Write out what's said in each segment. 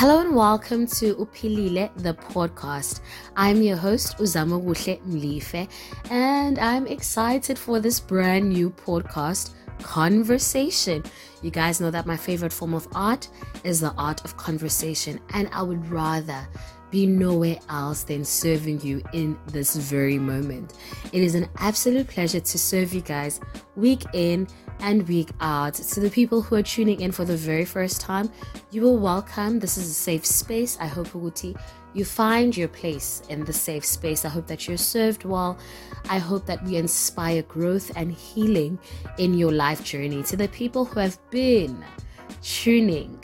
Hello and welcome to Upilile, the podcast. I'm your host, Uzama Wuhle Mlife, and I'm excited for this brand new podcast, Conversation. You guys know that my favorite form of art is the art of conversation, and I would rather be nowhere else than serving you in this very moment. It is an absolute pleasure to serve you guys week in and week out. To the people who are tuning in for the very first time, you are welcome. This is a safe space. I hope Uguti you find your place in the safe space. I hope that you're served well. I hope that we inspire growth and healing in your life journey. To the people who have been tuning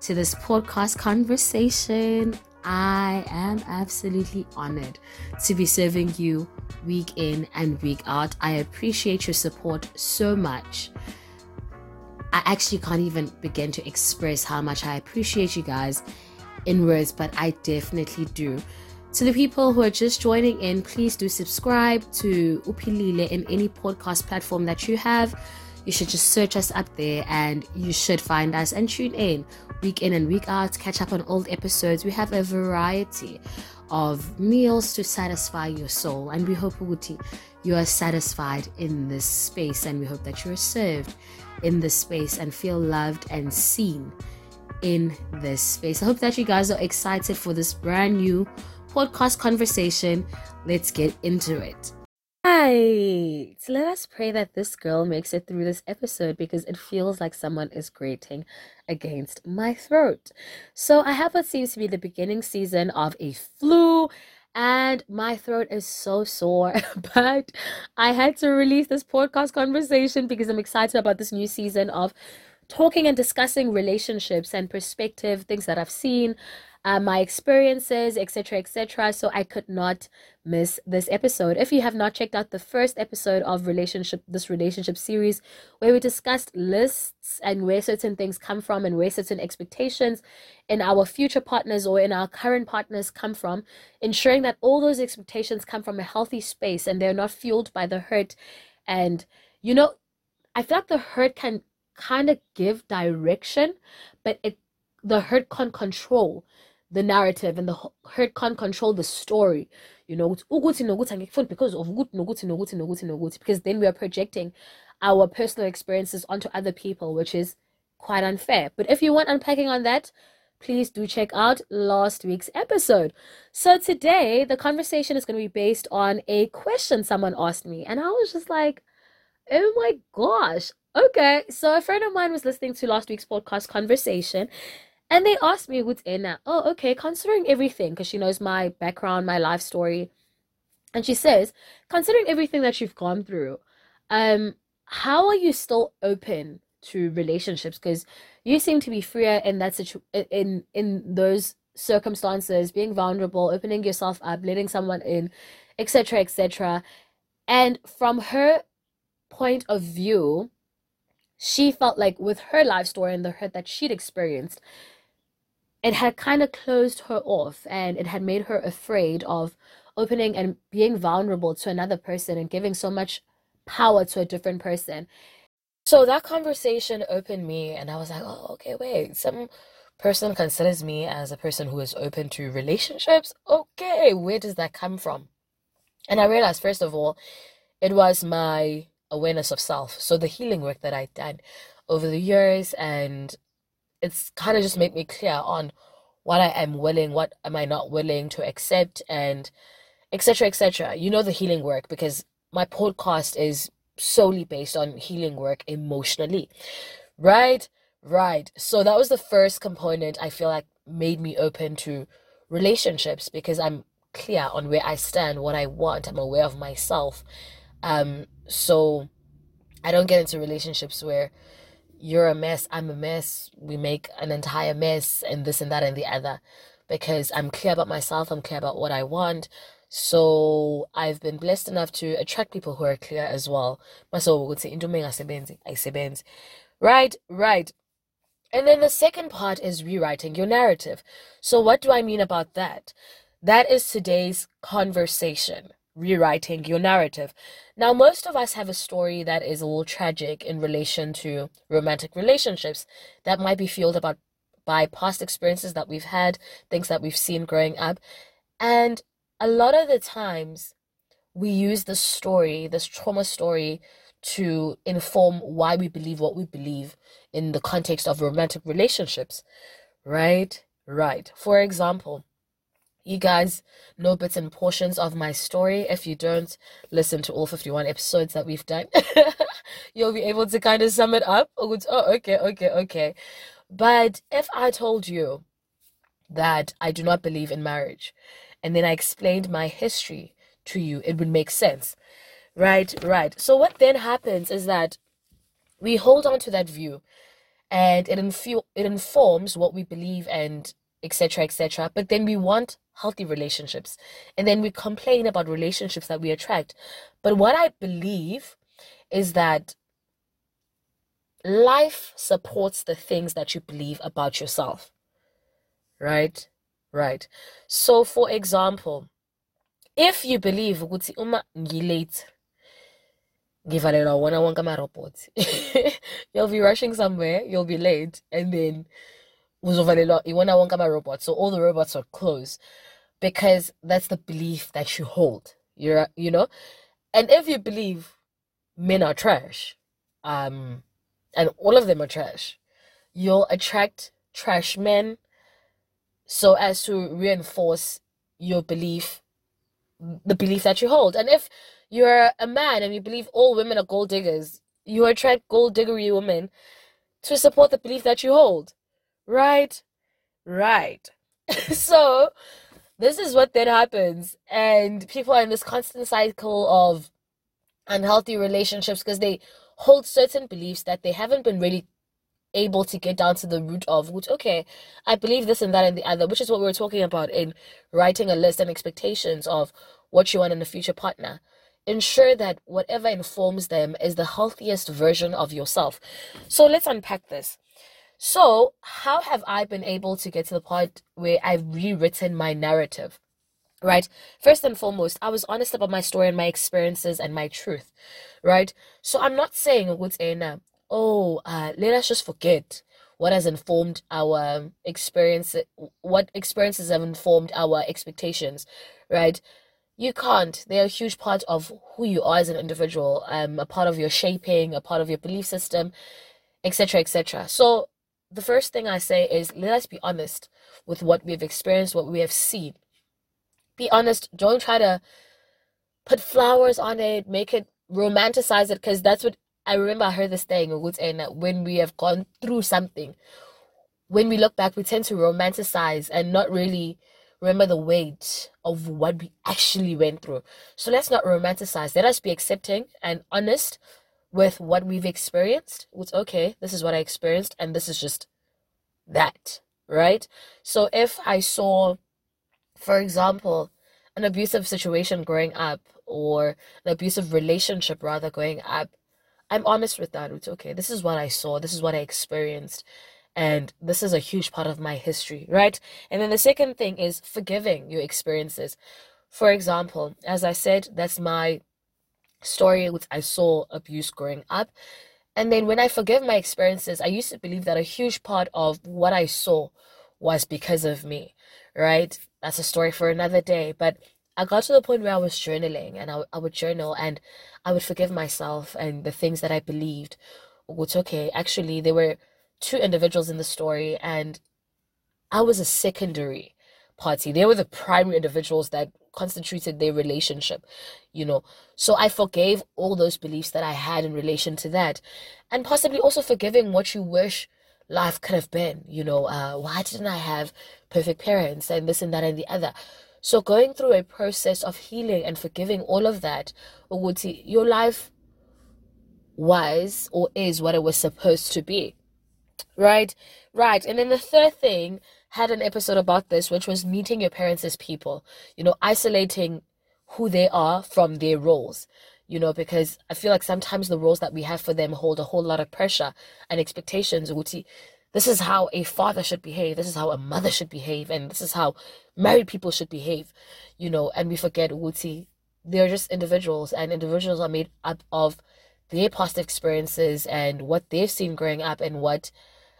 to this podcast conversation, I am absolutely honored to be serving you week in and week out. I appreciate your support so much. I actually can't even begin to express how much I appreciate you guys in words, but I definitely do. To the people who are just joining in, please do subscribe to Upilile in any podcast platform that you have. You should just search us up there and you should find us and tune in week in and week out, catch up on old episodes. We have a variety of meals to satisfy your soul, and we hope Uguti, you are satisfied in this space, and we hope that you are served in this space and feel loved and seen in this space. I hope that you guys are excited for this brand new podcast conversation. Let's get into it. Right. Let us pray that this girl makes it through this episode because it feels like someone is grating against my throat. So, I have what seems to be the beginning season of a flu, and my throat is so sore. but I had to release this podcast conversation because I'm excited about this new season of talking and discussing relationships and perspective, things that I've seen, uh, my experiences, etc., etc. So I could not miss this episode. If you have not checked out the first episode of relationship, this relationship series, where we discussed lists and where certain things come from and where certain expectations in our future partners or in our current partners come from, ensuring that all those expectations come from a healthy space and they're not fueled by the hurt. And you know, I feel like the hurt can kind of give direction, but it the hurt can't control the narrative and the hurt can't control the story. You know, because of because then we are projecting our personal experiences onto other people, which is quite unfair. But if you want unpacking on that, please do check out last week's episode. So today the conversation is going to be based on a question someone asked me, and I was just like, oh my gosh. Okay, so a friend of mine was listening to last week's podcast conversation and they asked me what's in that. Oh, okay, considering everything, because she knows my background, my life story. And she says, considering everything that you've gone through, um, how are you still open to relationships? Because you seem to be freer in that situ in in those circumstances, being vulnerable, opening yourself up, letting someone in, etc., etc. And from her point of view, she felt like with her life story and the hurt that she'd experienced, it had kind of closed her off and it had made her afraid of opening and being vulnerable to another person and giving so much power to a different person. So that conversation opened me, and I was like, oh, okay, wait, some person considers me as a person who is open to relationships. Okay, where does that come from? And I realized, first of all, it was my awareness of self. So the healing work that I did over the years and it's kind of just made me clear on what I am willing, what am I not willing to accept, and etc. etc. You know the healing work because my podcast is solely based on healing work emotionally, right? Right. So that was the first component I feel like made me open to relationships because I'm clear on where I stand, what I want. I'm aware of myself. Um, so I don't get into relationships where you're a mess, I'm a mess, we make an entire mess, and this and that and the other. Because I'm clear about myself, I'm clear about what I want. So I've been blessed enough to attract people who are clear as well. Right, right. And then the second part is rewriting your narrative. So what do I mean about that? That is today's conversation rewriting your narrative. Now, most of us have a story that is a little tragic in relation to romantic relationships that might be fueled about by past experiences that we've had, things that we've seen growing up. And a lot of the times, we use this story, this trauma story, to inform why we believe what we believe in the context of romantic relationships. Right? Right. For example, you guys know bits and portions of my story. If you don't listen to all 51 episodes that we've done, you'll be able to kind of sum it up. Oh, oh, okay, okay, okay. But if I told you that I do not believe in marriage, and then I explained my history to you, it would make sense. Right, right. So what then happens is that we hold on to that view and it infu- it informs what we believe and etc etc but then we want healthy relationships. And then we complain about relationships that we attract. But what i believe is that life supports the things that you believe about yourself. Right? Right. So for example if you believe ukuthi uma ngilate ngivalelwa wona ama-robots. You'll be rushing somewhere you'll be late and then uzovalelwa iwona wonke ama-robots. So all the robots are closed because that's the belief that you hold you're you know and if you believe men are trash um and all of them are trash you'll attract trash men so as to reinforce your belief the belief that you hold and if you're a man and you believe all women are gold diggers, you attract gold diggery women to support the belief that you hold. Right? Right. so this is what then happens. And people are in this constant cycle of unhealthy relationships because they hold certain beliefs that they haven't been really able to get down to the root of which okay i believe this and that and the other which is what we were talking about in writing a list and expectations of what you want in a future partner ensure that whatever informs them is the healthiest version of yourself. So let's unpack this. So, how have I been able to get to the point where I've rewritten my narrative? Right? First and foremost, I was honest about my story and my experiences and my truth. Right? So, I'm not saying, oh, uh, let us just forget what has informed our experience, what experiences have informed our expectations. Right? you can't. They're a huge part of who you are as an individual, um, a part of your shaping, a part of your belief system, etc., etc. So the first thing I say is let us be honest with what we've experienced, what we have seen. Be honest. Don't try to put flowers on it, make it romanticize it, because that's what I remember. I heard this thing that when we have gone through something, when we look back, we tend to romanticize and not really remember the weight of what we actually went through. So let's not romanticize. Let us be accepting and honest with what we've experienced. It's okay, this is what I experienced, and this is just that, right? So if I saw, for example, an abusive situation growing up or an abusive relationship rather going up, I'm honest with that. It's okay. This is what I saw. This is what I experienced. And this is a huge part of my history, right? And then the second thing is forgiving your experiences. For example, as I said, that's my story which I saw abuse growing up. And then when I forgive my experiences, I used to believe that a huge part of what I saw was because of me, right? That's a story for another day. But I got to the point where I was journaling and I, I would journal and I would forgive myself and the things that I believed. Which, okay, actually, there were two individuals in the story, and I was a secondary party. They were the primary individuals that constituted their relationship, you know. So I forgave all those beliefs that I had in relation to that, and possibly also forgiving what you wish life could have been. You know, uh, why didn't I have perfect parents and this and that and the other? So going through a process of healing and forgiving all of that, Uguti, your life was or is what it was supposed to be. Right, right. And then the third thing had an episode about this, which was meeting your parents as people, you know, isolating who they are from their roles, you know, because I feel like sometimes the roles that we have for them hold a whole lot of pressure and expectations. This is how a father should behave, this is how a mother should behave, and this is how married people should behave, you know, and we forget Uti, they're just individuals, and individuals are made up of their past experiences and what they've seen growing up and what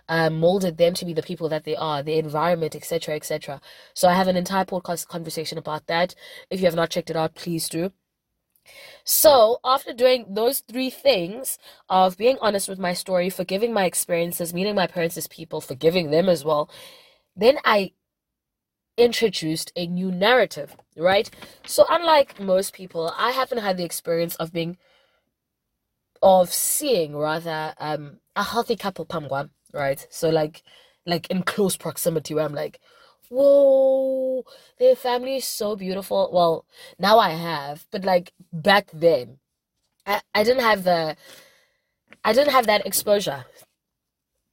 um, molded them to be the people that they are, the environment, etc., etc. So I have an entire podcast conversation about that. If you have not checked it out, please do. So, after doing those three things of being honest with my story, forgiving my experiences, meeting my parents as people, forgiving them as well, then I introduced a new narrative, right? So, unlike most people, I haven't had the experience of being, of seeing rather, um, a healthy couple, Pamgwan, right? So, like, like in close proximity where I'm like, whoa, their family is so beautiful. Well, now I have, but like back then, I, I didn't have the, I didn't have that exposure.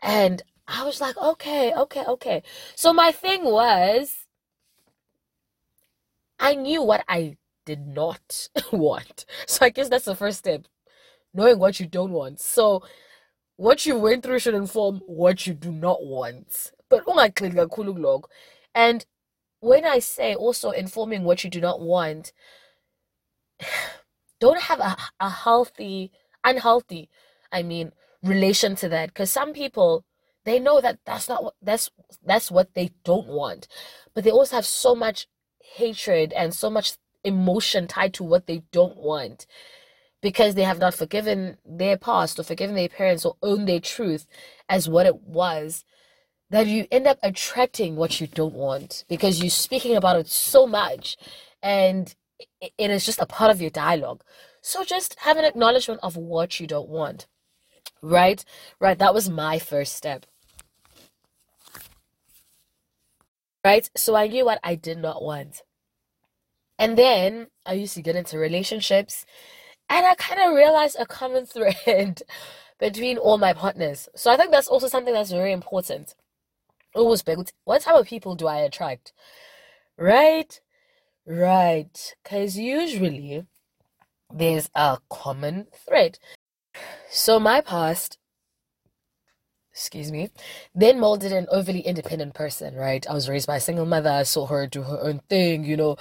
And I was like, okay, okay, okay. So my thing was, I knew what I did not want. So I guess that's the first step, knowing what you don't want. So what you went through should inform what you do not want. But ungagxili kakhulu kuloko and when I say also informing what you do not want, don't have a, a healthy, unhealthy, I mean, relation to that. Because some people, they know that that's not what that's that's what they don't want, but they also have so much hatred and so much emotion tied to what they don't want because they have not forgiven their past or forgiven their parents or owned their truth as what it was that you end up attracting what you don't want because you're speaking about it so much and it is just a part of your dialogue. So just have an acknowledgement of what you don't want. Right? Right. That was my first step. Right? So I knew what I did not want. And then I used to get into relationships and I kind of realized a common thread between all my partners. So I think that's also something that's very important always beg what type of people do I attract? Right? Right. Because usually there's a common thread. So my past, excuse me, then molded an overly independent person, right? I was raised by a single mother. I saw her do her own thing, you know,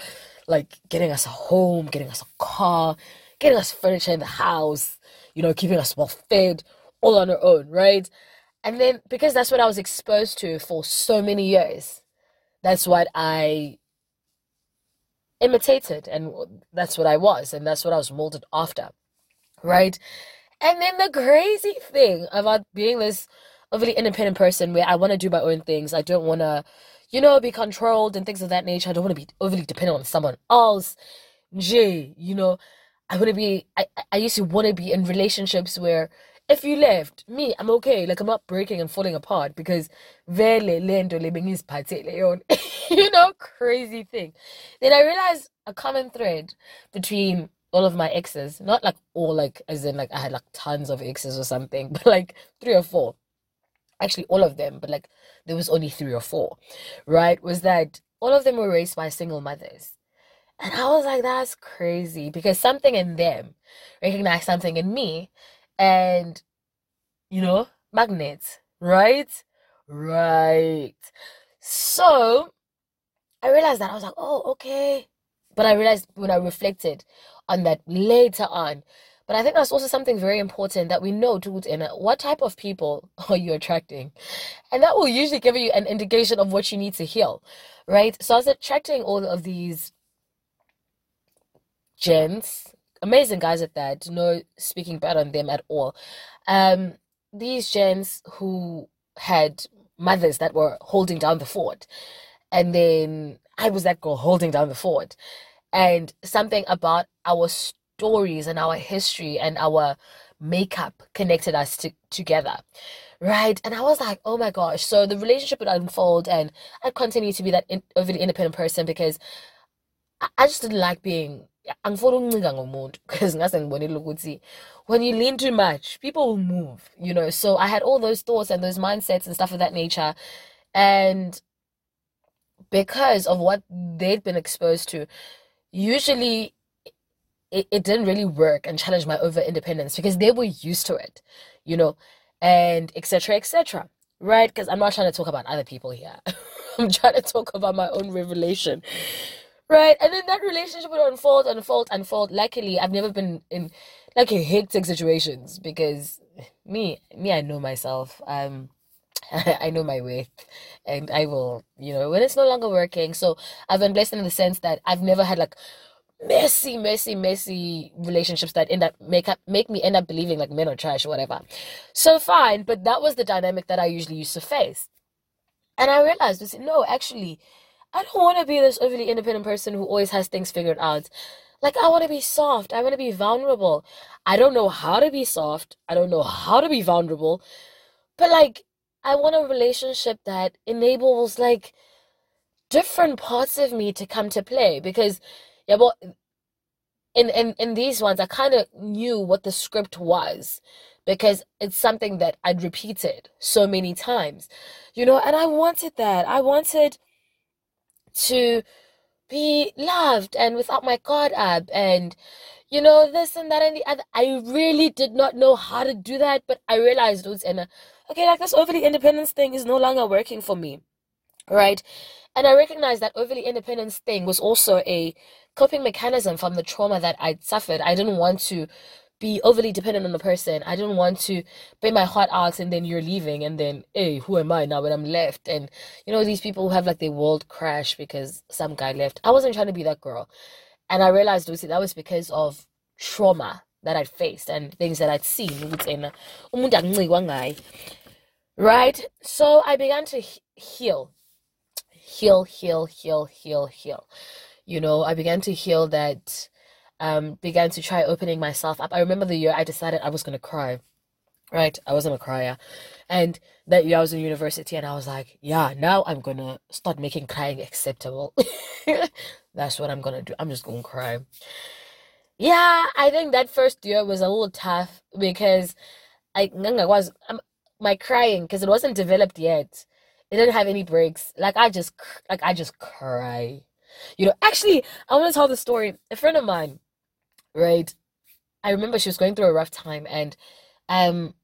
like getting us a home, getting us a car, getting us furniture in the house, you know, keeping us well fed, all on her own, right? And then because that's what I was exposed to for so many years, that's what I imitated and that's what I was and that's what I was molded after. Right? And then the crazy thing about being this overly independent person where I want to do my own things, I don't want to, you know, be controlled and things of that nature. I don't want to be overly dependent on someone else. J, you know, I want to be, I, I used to want to be in relationships where if you left, me, I'm okay. Like I'm not breaking and falling apart because vele lento lebengiziphathele you know, crazy thing. Then I realized a common thread between all of my exes, not like all like as in like I had like tons of exes or something, but like three or four. Actually all of them, but like there was only three or four, right? Was that all of them were raised by single mothers. And I was like, that's crazy because something in them recognized something in me and you know magnets right right so i realized that i was like oh okay but i realized when i reflected on that later on but I think that's also something very important that we know to in uh, what type of people are you attracting? And that will usually give you an indication of what you need to heal, right? So I was attracting all of these gents amazing guys at that. No speaking bad on them at all. Um, these gents who had mothers that were holding down the fort, and then I was that girl holding down the fort, and something about our stories and our history and our makeup connected us to, together right and i was like oh my gosh so the relationship would unfold and i continue to be that in, overly independent person because I, I just didn't like being angifuni ukuncika ngomuntu because ngase ngibonile ukuthi when you lean too much people will move you know? So i had all those thoughts and those mindsets and stuff of that nature. And because of what they'd been exposed to usually it, it didn't really work and challenge my over independence because they were used to it you know? And etc etc right? Because i'm not trying to talk about other people here. I'm trying to talk about my own revelation right? And then that relationship would unfold, unfold, unfold. Luckily, I've never been in like a hectic situations because me, me, I know myself. Um, I know my worth and I will, you know, when it's no longer working. So I've been blessed in the sense that I've never had like messy, messy, messy relationships that end up make up make me end up believing like men are trash or whatever. So fine, but that was the dynamic that I usually used to face. And I realized, no, actually, I don't want to be this overly independent person who always has things figured out. Like, I want to be soft. I want to be vulnerable. I don't know how to be soft. I don't know how to be vulnerable. But, like, I want a relationship that enables, like, different parts of me to come to play. Because, yeah, well, in, in, in these ones, I kind of knew what the script was because it's something that I'd repeated so many times, you know, and I wanted that. I wanted to be loved and without my guard up and you know this and that and the other. I really did not know how to do that but i realized was in a okay like this overly independence thing is no longer working for me right? And i recognized that overly independence thing was also a coping mechanism from the trauma that i'd suffered. I didn't want to be overly dependent on the person. I don't want to pay my heart out and then you're leaving and then, hey, who am I now when I'm left? And you know, these people who have like their world crash because some guy left. I wasn't trying to be that girl. And I realized Lucy, that was because of trauma that I'd faced and things that I'd seen right so I began to heal heal heal heal heal heal you know I began to heal that um, began to try opening myself up. I remember the year I decided I was going to cry. Right? I wasn't a crier. And that year I was in university and I was like, yeah, now I'm going to start making crying acceptable. That's what I'm going to do. I'm just going to cry. Yeah, I think that first year was a little tough because I was um, my crying because it wasn't developed yet. It didn't have any breaks. Like I just like I just cry. You know, actually, I want to tell the story. A friend of mine, right? I remember she was going through a rough time and um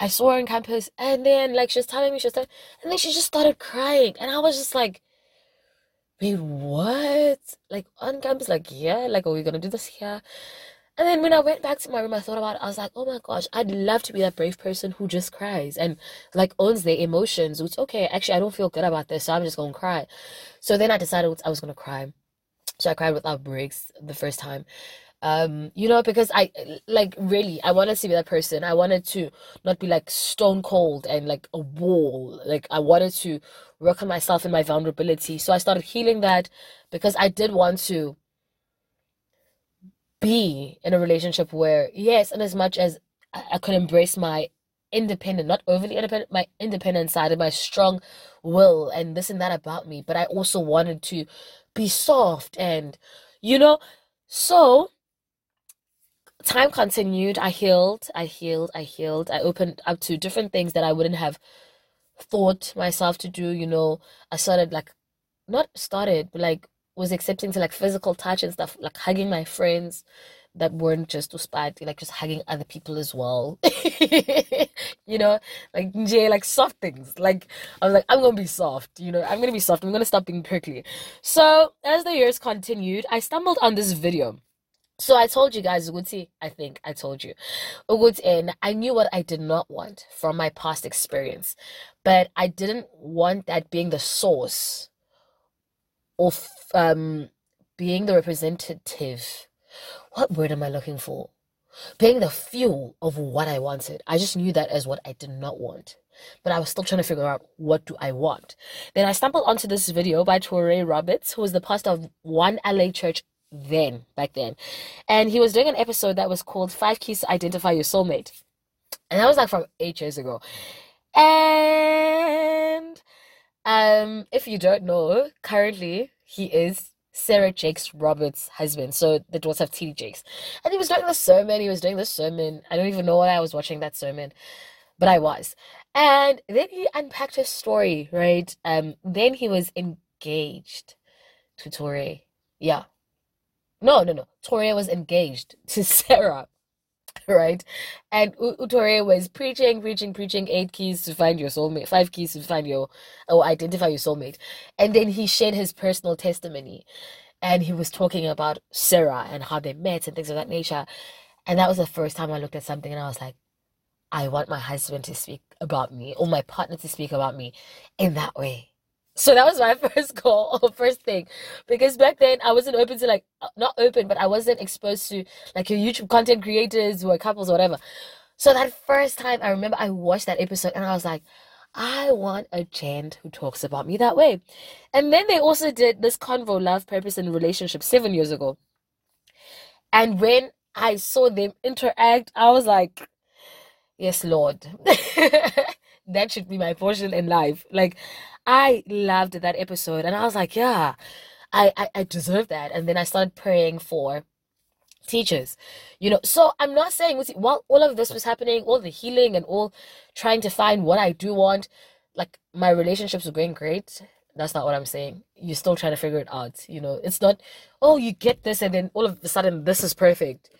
I saw her on campus and then like she was telling me she was telling, and then she just started crying and I was just like wait what? Like on campus like yeah like are we gonna do this here? And then when I went back to my room I thought about it I was like oh my gosh I'd love to be that brave person who just cries and like owns their emotions it's okay actually I don't feel good about this so I'm just gonna cry. So then I decided I was gonna cry. So I cried without breaks the first time um you know because i like really i wanted to be that person. I wanted to not be like stone cold and like a wall. Like i wanted to work on myself and my vulnerability. So i started healing that because i did want to be in a relationship where yes and as much as i, I could embrace my independent not overly independent my independent side and my strong will and this and that about me but i also wanted to be soft and you know so time continued. I healed, I healed, I healed. I opened up to different things that I wouldn't have thought myself to do. You know, I started like, not started, but like was accepting to like physical touch and stuff, like hugging my friends that weren't just uspat, like just hugging other people as well. you know, like yeah, like soft things. Like I was like, I'm gonna be soft, you know, I'm gonna be soft, I'm gonna stop being prickly. So as the years continued, I stumbled on this video so I told you guys, Uguti, I think I told you. Uguti, and I knew what I did not want from my past experience. But I didn't want that being the source of um being the representative. What word am I looking for? Being the fuel of what I wanted. I just knew that as what I did not want. But I was still trying to figure out what do I want. Then I stumbled onto this video by Touré Roberts, who was the pastor of one LA church then, back then. And he was doing an episode that was called Five Keys to Identify Your Soulmate. And that was like from eight years ago. And um, if you don't know, currently he is Sarah Jakes Roberts' husband, so the daughter of T.D. Jakes. And he was doing the sermon, he was doing the sermon. I don't even know why I was watching that sermon, but I was. And then he unpacked his story, right? Um, then he was engaged to Touré. Yeah, no, no, no. Toria was engaged to Sarah, right? And Utoria was preaching, preaching, preaching eight keys to find your soulmate, five keys to find your or identify your soulmate. And then he shared his personal testimony. And he was talking about Sarah and how they met and things of that nature. And that was the first time I looked at something and I was like, I want my husband to speak about me or my partner to speak about me in that way. So that was my first goal or first thing. Because back then I wasn't open to like uh, not open, but I wasn't exposed to like your YouTube content creators or couples or whatever. So that first time I remember I watched that episode and I was like, I want a gent who talks about me that way. And then they also did this convo, love, purpose, and relationship seven years ago. And when I saw them interact, I was like, yes, Lord. that should be my portion in life. Like, I loved that episode. And I was like, yeah, I, I, I deserve that. And then I started praying for teachers you know? So i'm not saying while all of this was happening all the healing and all trying to find what i do want like my relationships were going great. That's not what i'm saying. You're still trying to figure it out you know? It's not oh you get this and then all of a sudden this is perfect.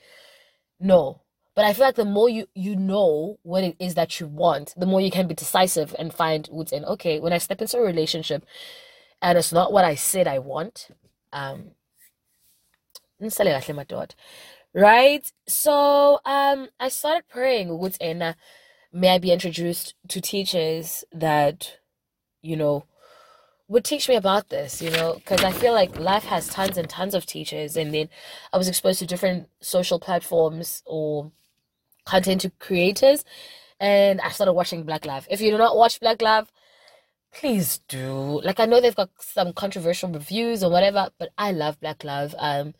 No but i feel like the more you you know what it is that you want the more you can be decisive and find what's in okay when i step into a relationship and it's not what i said i want um right? So um i started praying with Anna may i be introduced to teachers that you know would teach me about this you know? Because i feel like life has tons and tons of teachers and then i was exposed to different social platforms or content to creators and i started watching black love. If you do not watch black love please do. Like i know they've got some controversial reviews or whatever but i love black love. Um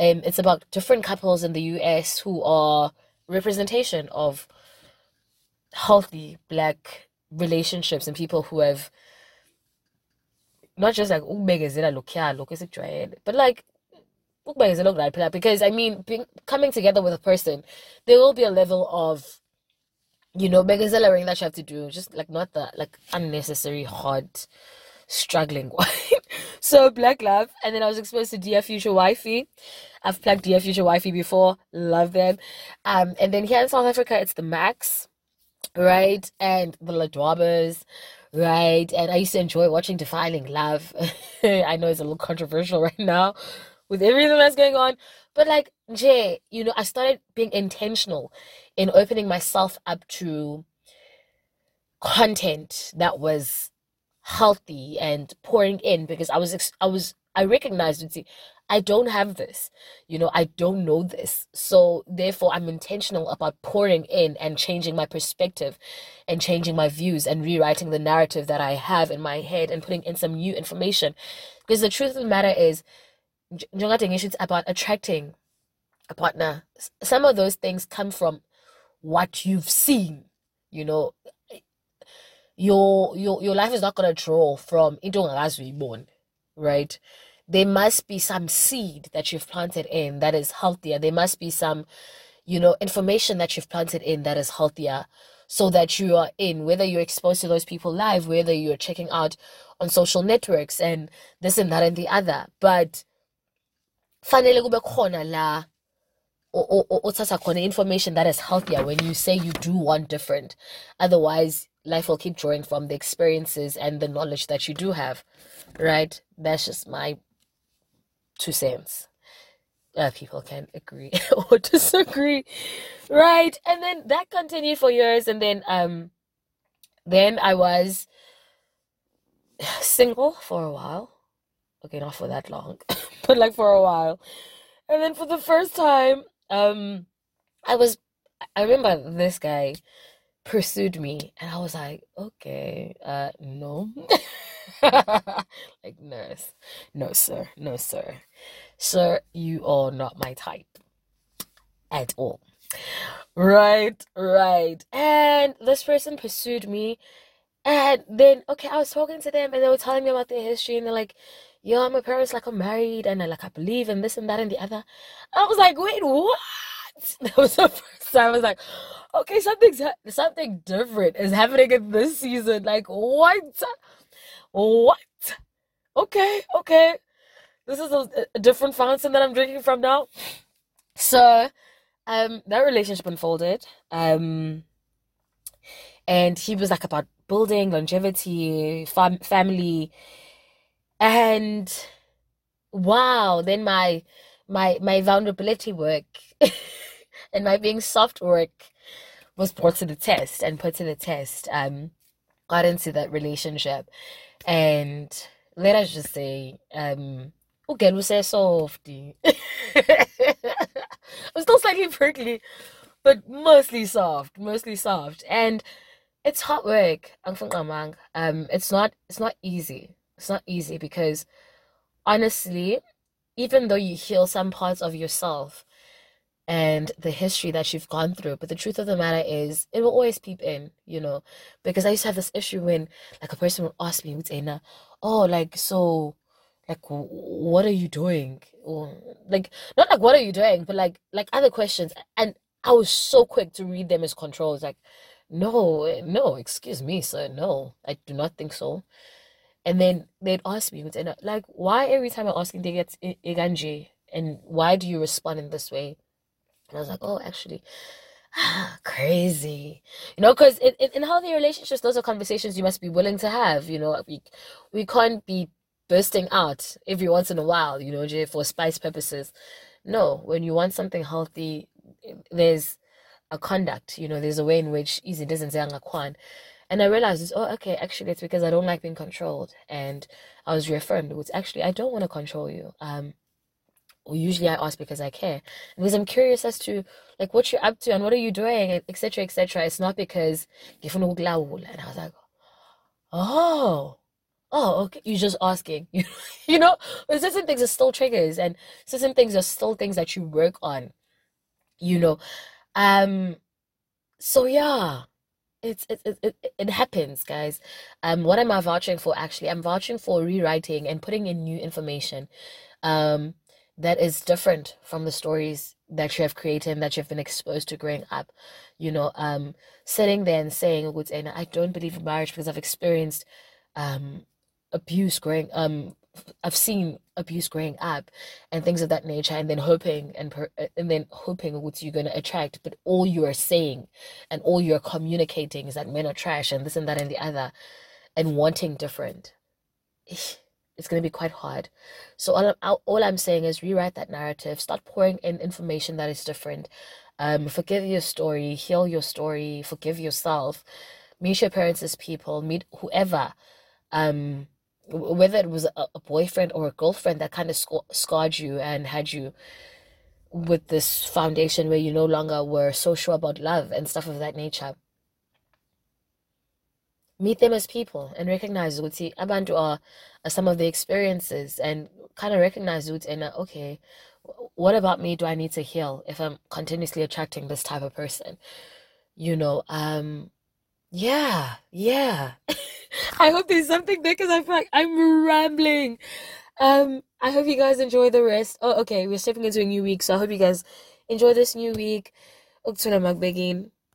um, it's about different couples in the US who are representation of healthy black relationships and people who have not just like but like because I mean being, coming together with a person there will be a level of you know begezelering that you have to do just like not the like unnecessary hard struggling one. So black love. And then i was exposed to dear future wifey. I've plugged dear future wifey before. Love them. Um and then here in south africa it's the max right? And the ladwabas right? And i used to enjoy watching defiling love. I know it's a little controversial right now with everything that's going on but like jay you know i started being intentional in opening myself up to content that was healthy and pouring in because I was I was I recognized and see I don't have this. You know, I don't know this. So therefore I'm intentional about pouring in and changing my perspective and changing my views and rewriting the narrative that I have in my head and putting in some new information. Because the truth of the matter is it's about attracting a partner. Some of those things come from what you've seen. You know, your your your life is not gonna draw from into born, right? There must be some seed that you've planted in that is healthier. There must be some, you know, information that you've planted in that is healthier so that you are in, whether you're exposed to those people live, whether you're checking out on social networks and this and that and the other. But fanele kube khona la uthatha khona information that is healthier when you say you do want different. Otherwise, life will keep drawing from the experiences and the knowledge that you do have, right? That's just my two cents. Uh, people can agree or disagree, right? And then that continued for years, and then um, then I was single for a while. Okay, not for that long, but like for a while. And then for the first time, um, I was. I remember this guy pursued me and I was like, okay, uh no. like nurse. No sir, no sir. Sir, you are not my type at all. Right, right. And this person pursued me and then okay, I was talking to them and they were telling me about their history and they're like, yeah, my parents like are married and I like I believe in this and that and the other. I was like, wait, what? That was the first time I was like, okay, something's something different is happening in this season. Like what? What? Okay, okay. This is a, a different fountain that I'm drinking from now. So, um, that relationship unfolded. Um, and he was like about building longevity, fam- family, and wow. Then my my my vulnerability work and my being soft work was brought to the test and put to the test. Um, got into that relationship, and let us just say, um, okay, we say soft. I'm still slightly prickly, but mostly soft, mostly soft, and it's hard work. Um, it's not, it's not easy. It's not easy because honestly, even though you heal some parts of yourself and the history that you've gone through, but the truth of the matter is, it will always peep in, you know. Because I used to have this issue when, like, a person would ask me, Utena, oh, like, so, like, what are you doing? Or, like, not like, what are you doing, but like, like other questions. And I was so quick to read them as controls. Like, no, eh, no, excuse me, sir, no, I do not think so. And then they'd ask me, uh, like, why every time I'm asking they get Iganji? And why do you respond in this way? And I was like, oh, actually, ah, crazy. You know, because in, in, in healthy relationships, those are conversations you must be willing to have. You know, we, we can't be bursting out every once in a while, you know, for spice purposes. No, when you want something healthy, there's a conduct, you know, there's a way in which easy doesn't say. And I realized, oh, okay, actually, it's because I don't like being controlled. And I was reaffirmed, it's actually, I don't want to control you. Um, usually I ask because I care. Because I'm curious as to, like, what you're up to and what are you doing, etc., etc. It's not because, and I was like, oh, oh, okay, you're just asking. you know, but certain things are still triggers and certain things are still things that you work on, you know. Um, so yeah, it's it, it, it, it happens guys. Um what am i vouching for actually? I'm vouching for rewriting and putting in new information um that is different from the stories that you have created and that you've been exposed to growing up. You know um sitting there and saying i don't believe in marriage because i've experienced um abuse growing um I've seen abuse growing up and things of that nature, and then hoping and per, and then hoping what you're gonna attract, but all you are saying and all you're communicating is that men are trash and this and that and the other, and wanting different. It's gonna be quite hard. So all I'm, all I'm saying is rewrite that narrative. Start pouring in information that is different. Um, forgive your story, heal your story, forgive yourself. Meet your parents as people. Meet whoever. Um, whether it was a, a boyfriend or a girlfriend that kind of sc- scarred you and had you with this foundation where you no longer were so sure about love and stuff of that nature. Meet them as people and recognize ukuthi abantu are, some of the experiences and kind of recognize ukuthi and okay what about me? Do I need to heal if I'm continuously attracting this type of person? You know um yeah yeah I hope there's something there because I feel like I'm rambling. Um, I hope you guys enjoy the rest. Oh, okay, we're stepping into a new week, so I hope you guys enjoy this new week. Uktuna magbegin.